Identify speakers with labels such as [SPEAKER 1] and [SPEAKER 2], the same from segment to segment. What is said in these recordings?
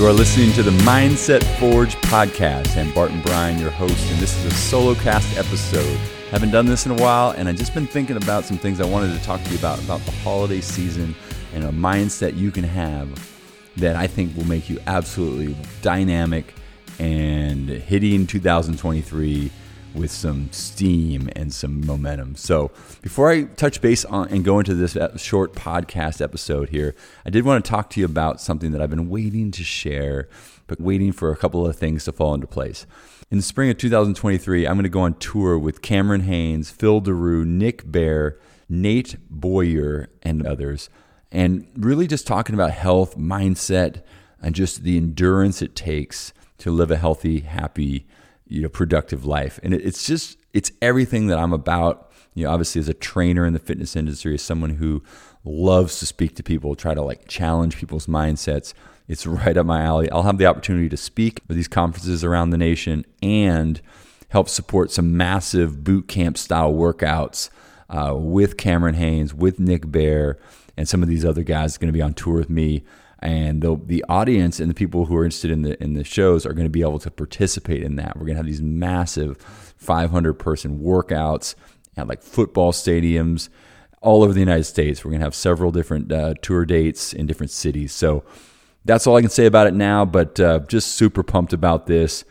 [SPEAKER 1] You are listening to the Mindset Forge podcast. I'm Barton Bryan, your host, and this is a solo cast episode. Haven't done this in a while, and I've just been thinking about some things I wanted to talk to you about about the holiday season and a mindset you can have that I think will make you absolutely dynamic and hitting 2023 with some steam and some momentum. So, before I touch base on and go into this uh, short podcast episode here, I did want to talk to you about something that I've been waiting to share, but waiting for a couple of things to fall into place. In the spring of 2023, I'm going to go on tour with Cameron Hanes, Phil Daru, Nick Bare, Nate Boyer, and others, and really just talking about health, mindset, and just the endurance it takes to live a healthy, happy, you know productive life. And it's just it's everything that i'm about. You know obviously as a trainer in the fitness industry as someone who loves to speak to people try to like challenge people's mindsets it's right up my alley. I'll have the opportunity to speak at these conferences around the nation and help support some massive boot camp style workouts uh, with Cameron Hanes with Nick Bare and some of these other guys going to be on tour with me and the the audience and the people who are interested in the in the shows are going to be able to participate in that. We're going to have these massive 500 person workouts at like football stadiums all over the United States. We're going to have several different uh, tour dates in different cities. So that's all I can say about it now. But uh, just super pumped about this.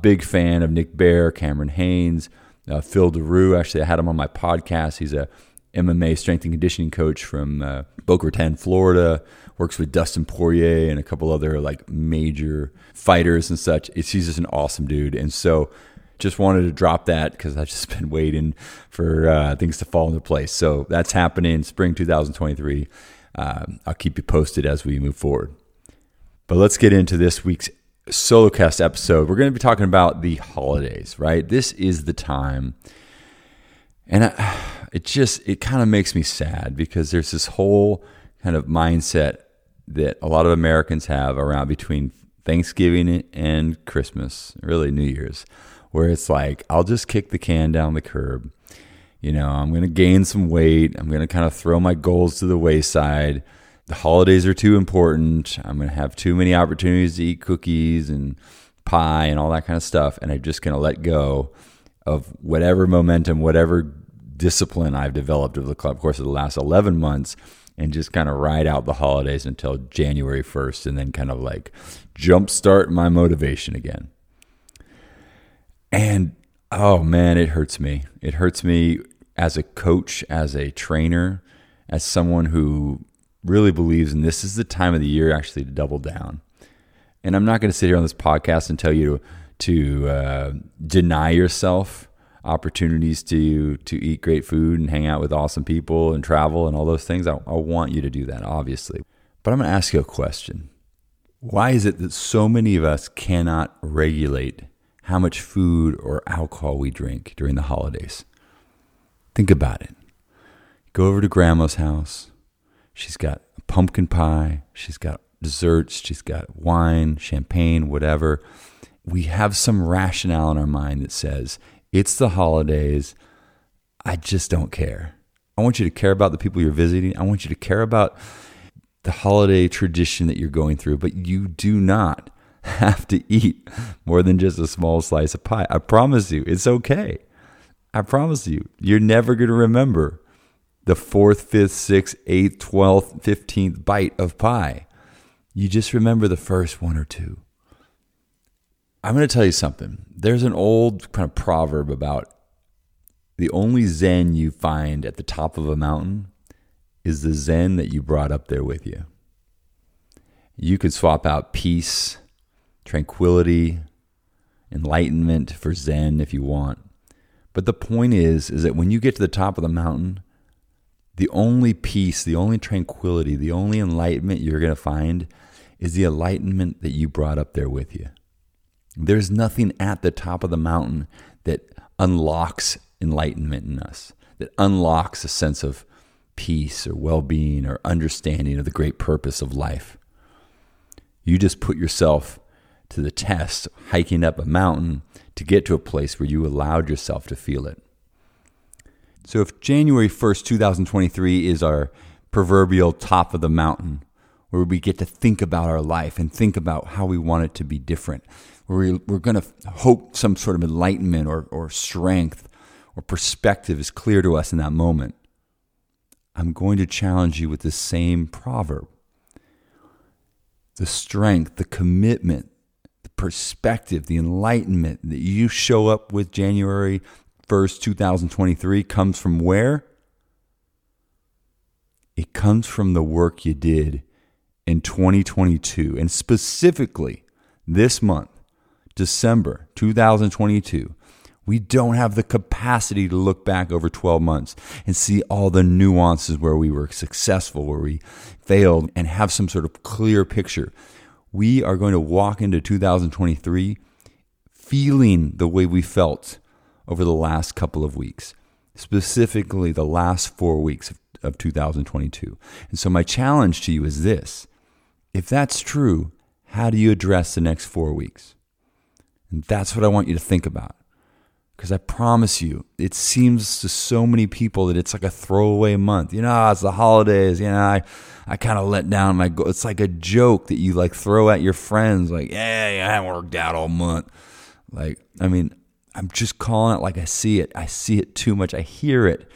[SPEAKER 1] Big fan of Nick Bare, Cameron Hanes, uh, Phil Daru. Actually, I had him on my podcast. He's a MMA strength and conditioning coach from uh, Boca Raton, Florida works with Dustin Poirier and a couple other like major fighters and such. It's he's just an awesome dude, and so just wanted to drop that because I've just been waiting for uh, things to fall into place. So that's happening spring 2023. Um, I'll keep you posted as we move forward. But let's get into this week's solo cast episode. We're going to be talking about the holidays, right? This is the time. And I, it just, it kind of makes me sad because there's this whole kind of mindset that a lot of Americans have around between Thanksgiving and Christmas, really New Year's, where it's like, I'll just kick the can down the curb. You know, I'm going to gain some weight. I'm going to kind of throw my goals to the wayside. The holidays are too important. I'm going to have too many opportunities to eat cookies and pie and all that kind of stuff. And I'm just going to let go of whatever momentum, whatever discipline I've developed over the course of the last 11 months and just kind of ride out the holidays until January 1st and then kind of like jumpstart my motivation again. And oh man, it hurts me. It hurts me as a coach, as a trainer, as someone who really believes in this is the time of the year actually to double down. And I'm not going to sit here on this podcast and tell you to, to uh, deny yourself opportunities to to eat great food and hang out with awesome people and travel and all those things, I, I want you to do that, obviously. But I'm going to ask you a question. Why is it that so many of us cannot regulate how much food or alcohol we drink during the holidays? Think about it. Go over to grandma's house. She's got pumpkin pie. She's got desserts. She's got wine, champagne, whatever. We have some rationale in our mind that says it's the holidays. I just don't care. I want you to care about the people you're visiting. I want you to care about the holiday tradition that you're going through, but you do not have to eat more than just a small slice of pie. I promise you, it's okay. I promise you, you're never going to remember the fourth, fifth, sixth, eighth, twelfth, fifteenth bite of pie. You just remember the first one or two. I'm going to tell you something. There's an old kind of proverb about the only Zen you find at the top of a mountain is the Zen that you brought up there with you. You could swap out peace, tranquility, enlightenment for Zen if you want. But the point is is that when you get to the top of the mountain, the only peace, the only tranquility, the only enlightenment you're going to find is the enlightenment that you brought up there with you. There's nothing at the top of the mountain that unlocks enlightenment in us, that unlocks a sense of peace or well being or understanding of the great purpose of life. You just put yourself to the test, hiking up a mountain to get to a place where you allowed yourself to feel it. So, if January 1st, 2023 is our proverbial top of the mountain, where we get to think about our life and think about how we want it to be different, where we, we're going to hope some sort of enlightenment or, or strength or perspective is clear to us in that moment. I'm going to challenge you with the same proverb. The strength, the commitment, the perspective, the enlightenment that you show up with January 1st, 2023 comes from where? It comes from the work you did in 2022, and specifically this month, December 2022. We don't have the capacity to look back over 12 months and see all the nuances where we were successful, where we failed, and have some sort of clear picture. We are going to walk into 2023 feeling the way we felt over the last couple of weeks, specifically the last four weeks of, of 2022. And so, my challenge to you is this if that's true, how do you address the next four weeks? And that's what I want you to think about. Because I promise you, it seems to so many people that it's like a throwaway month. You know, ah, it's the holidays. You know, I, I kind of let down my goal. It's like a joke that you like throw at your friends, like, yeah, I haven't worked out all month. Like, I mean, I'm just calling it like I see it. I see it too much. I hear it.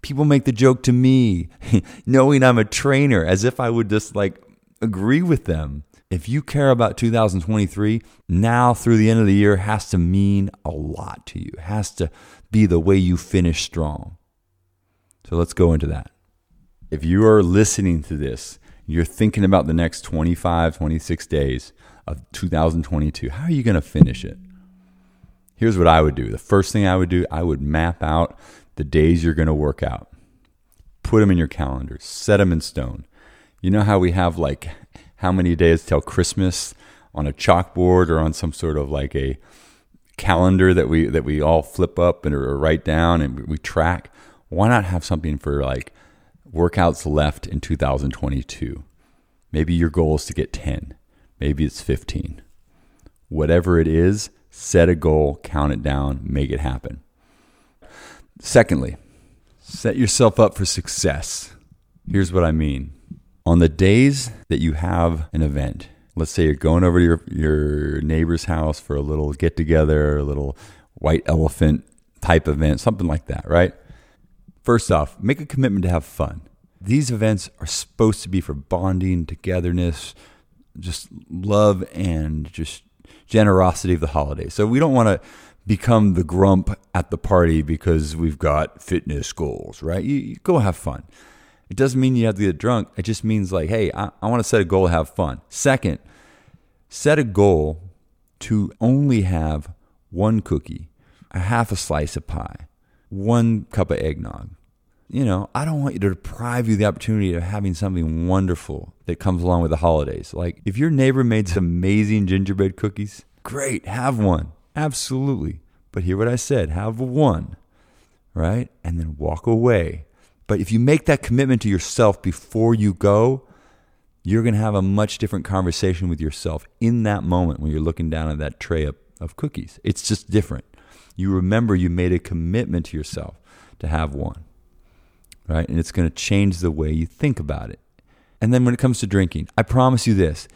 [SPEAKER 1] People make the joke to me, knowing I'm a trainer, as if I would just like agree with them. If you care about 2023, now through the end of the year has to mean a lot to you. It has to be the way you finish strong. So let's go into that. If you are listening to this, you're thinking about the next 25, 26 days of 2022, how are you going to finish it? Here's what I would do. The first thing I would do, I would map out the days you're going to work out. Put them in your calendar, set them in stone. You know how we have like how many days till Christmas on a chalkboard or on some sort of like a calendar that we that we all flip up and or write down and we track. Why not have something for like workouts left in 2022? Maybe your goal is to get 10. Maybe it's 15. Whatever it is, set a goal, count it down, make it happen. Secondly, set yourself up for success. Here's what I mean. On the days that you have an event, let's say you're going over to your, your neighbor's house for a little get together, a little white elephant type event, something like that, right? First off, make a commitment to have fun. These events are supposed to be for bonding, togetherness, just love, and just generosity of the holiday. So we don't want to become the grump at the party because we've got fitness goals, right? You, you, go have fun. It doesn't mean you have to get drunk. It just means like, hey, I, I want to set a goal to have fun. Second, set a goal to only have one cookie, a half a slice of pie, one cup of eggnog, you know, I don't want you to deprive you the opportunity of having something wonderful that comes along with the holidays. Like if your neighbor made some amazing gingerbread cookies, great, have one. Absolutely. But hear what I said, have one, right? And then walk away. But if you make that commitment to yourself before you go, you're going to have a much different conversation with yourself in that moment when you're looking down at that tray of, of cookies. It's just different. You remember you made a commitment to yourself to have one right? And it's going to change the way you think about it. And then when it comes to drinking, I promise you this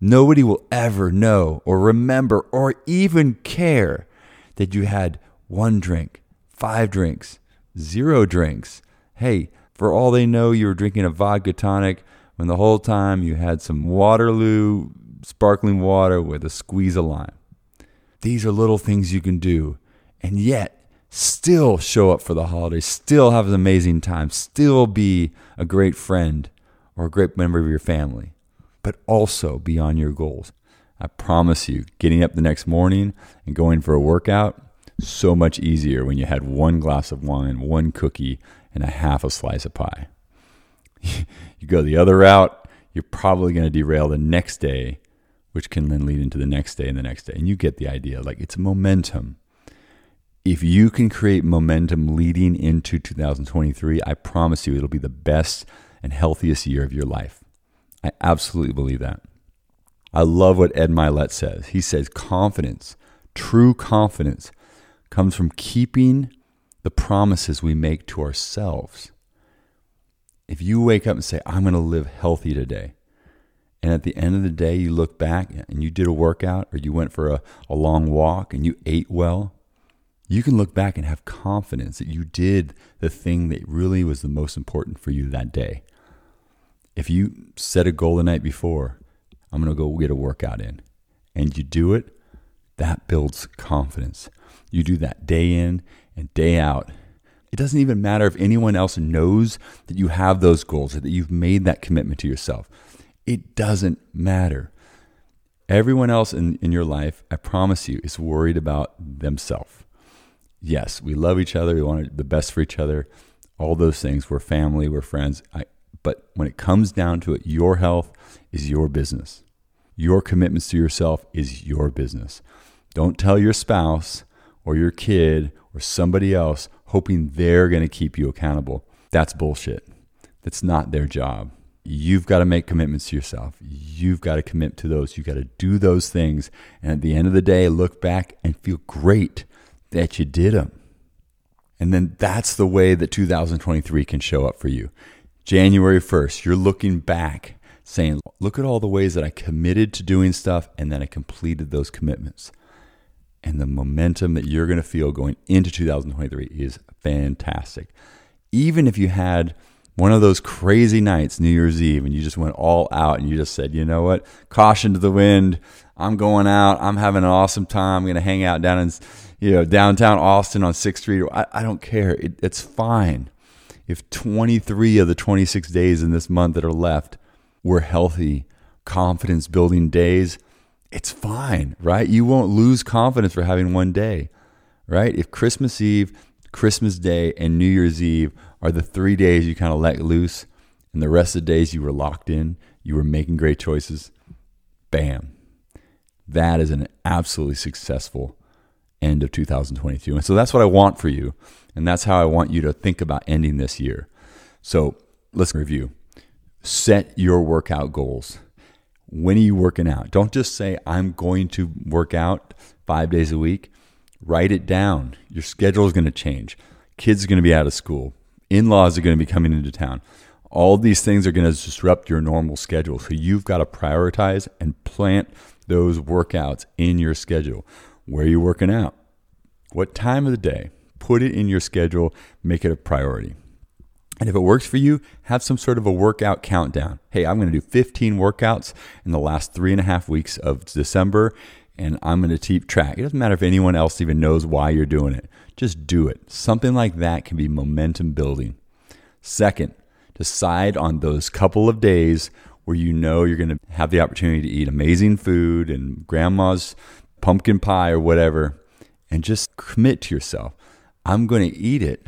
[SPEAKER 1] nobody will ever know or remember or even care that you had one drink, five drinks, zero drinks. Hey, for all they know, you were drinking a vodka tonic when the whole time you had some Waterloo sparkling water with a squeeze of lime. These are little things you can do. And yet, still show up for the holidays, still have an amazing time, still be a great friend or a great member of your family, but also be on your goals. I promise you, getting up the next morning and going for a workout, so much easier when you had one glass of wine, one cookie, and a half a slice of pie. you go the other route, you're probably going to derail the next day, which can then lead into the next day and the next day. And you get the idea. Like it's momentum if you can create momentum leading into 2023, I promise you it'll be the best and healthiest year of your life. I absolutely believe that. I love what Ed Mylett says. He says, confidence, true confidence, comes from keeping the promises we make to ourselves. If you wake up and say, I'm going to live healthy today, and at the end of the day, you look back and you did a workout or you went for a, a long walk and you ate well, you can look back and have confidence that you did the thing that really was the most important for you that day. If you set a goal the night before, I'm going to go get a workout in, and you do it, that builds confidence. You do that day in and day out. It doesn't even matter if anyone else knows that you have those goals or that you've made that commitment to yourself. It doesn't matter. Everyone else in, in your life, I promise you, is worried about themselves. Yes, we love each other. We want the best for each other. All those things. We're family, we're friends. I, but when it comes down to it, your health is your business. Your commitments to yourself is your business. Don't tell your spouse or your kid or somebody else hoping they're going to keep you accountable. That's bullshit. That's not their job you've got to make commitments to yourself. You've got to commit to those. You've got to do those things. And at the end of the day, look back and feel great that you did them. And then that's the way that 2023 can show up for you. January 1st, you're looking back saying, look at all the ways that I committed to doing stuff and then I completed those commitments. And the momentum that you're going to feel going into 2023 is fantastic. Even if you had one of those crazy nights, New Year's Eve, and you just went all out and you just said, you know what? Caution to the wind. I'm going out. I'm having an awesome time. I'm going to hang out down in, you know, downtown Austin on 6th Street. I, I don't care. It, it's fine. If 23 of the 26 days in this month that are left were healthy, confidence building days, it's fine, right? You won't lose confidence for having one day, right? If Christmas Eve, Christmas Day, and New Year's Eve are the three days you kind of let loose, and the rest of the days you were locked in, you were making great choices. Bam. That is an absolutely successful end of 2022. And so that's what I want for you. And that's how I want you to think about ending this year. So let's review. Set your workout goals. When are you working out? Don't just say, I'm going to work out five days a week. Write it down. Your schedule is going to change. Kids are going to be out of school in laws are going to be coming into town. All these things are going to disrupt your normal schedule. So you've got to prioritize and plant those workouts in your schedule. Where are you working out? What time of the day? Put it in your schedule, make it a priority. And if it works for you, have some sort of a workout countdown. Hey, I'm going to do 15 workouts in the last three and a half weeks of December, and I'm going to keep track. It doesn't matter if anyone else even knows why you're doing it. Just do it. Something like that can be momentum building. Second, decide on those couple of days where you know you're going to have the opportunity to eat amazing food and grandma's pumpkin pie or whatever, and just commit to yourself. I'm going to eat it,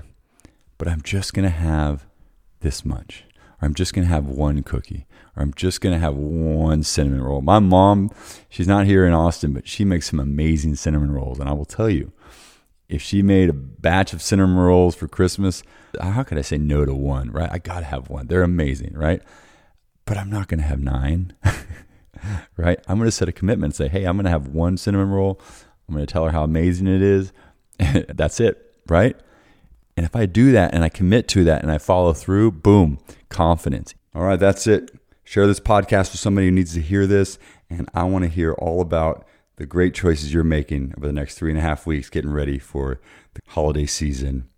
[SPEAKER 1] but I'm just going to have this much. Or I'm just going to have one cookie. Or I'm just going to have one cinnamon roll. My mom, she's not here in Austin, but she makes some amazing cinnamon rolls. And I will tell you, if she made a batch of cinnamon rolls for Christmas, how could I say no to one, right? I got to have one. They're amazing, right? But I'm not going to have nine, right? I'm going to set a commitment and say, hey, I'm going to have one cinnamon roll. I'm going to tell her how amazing it is. That's it, right? And if I do that and I commit to that and I follow through, boom, confidence. All right, that's it. Share this podcast with somebody who needs to hear this. And I want to hear all about the great choices you're making over the next three and a half weeks getting ready for the holiday season.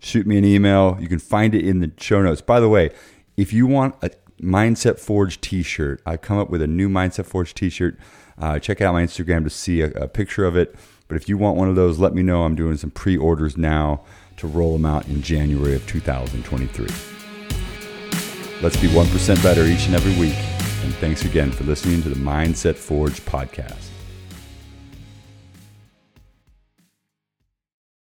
[SPEAKER 1] Shoot me an email. You can find it in the show notes. By the way, if you want a Mindset Forge t shirt, I've come up with a new Mindset Forge t shirt. Uh, check out my Instagram to see a, a picture of it. But if you want one of those, let me know. I'm doing some pre orders now to roll them out in January of 2023. Let's be 1% better each and every week. And thanks again for listening to the Mindset Forge podcast.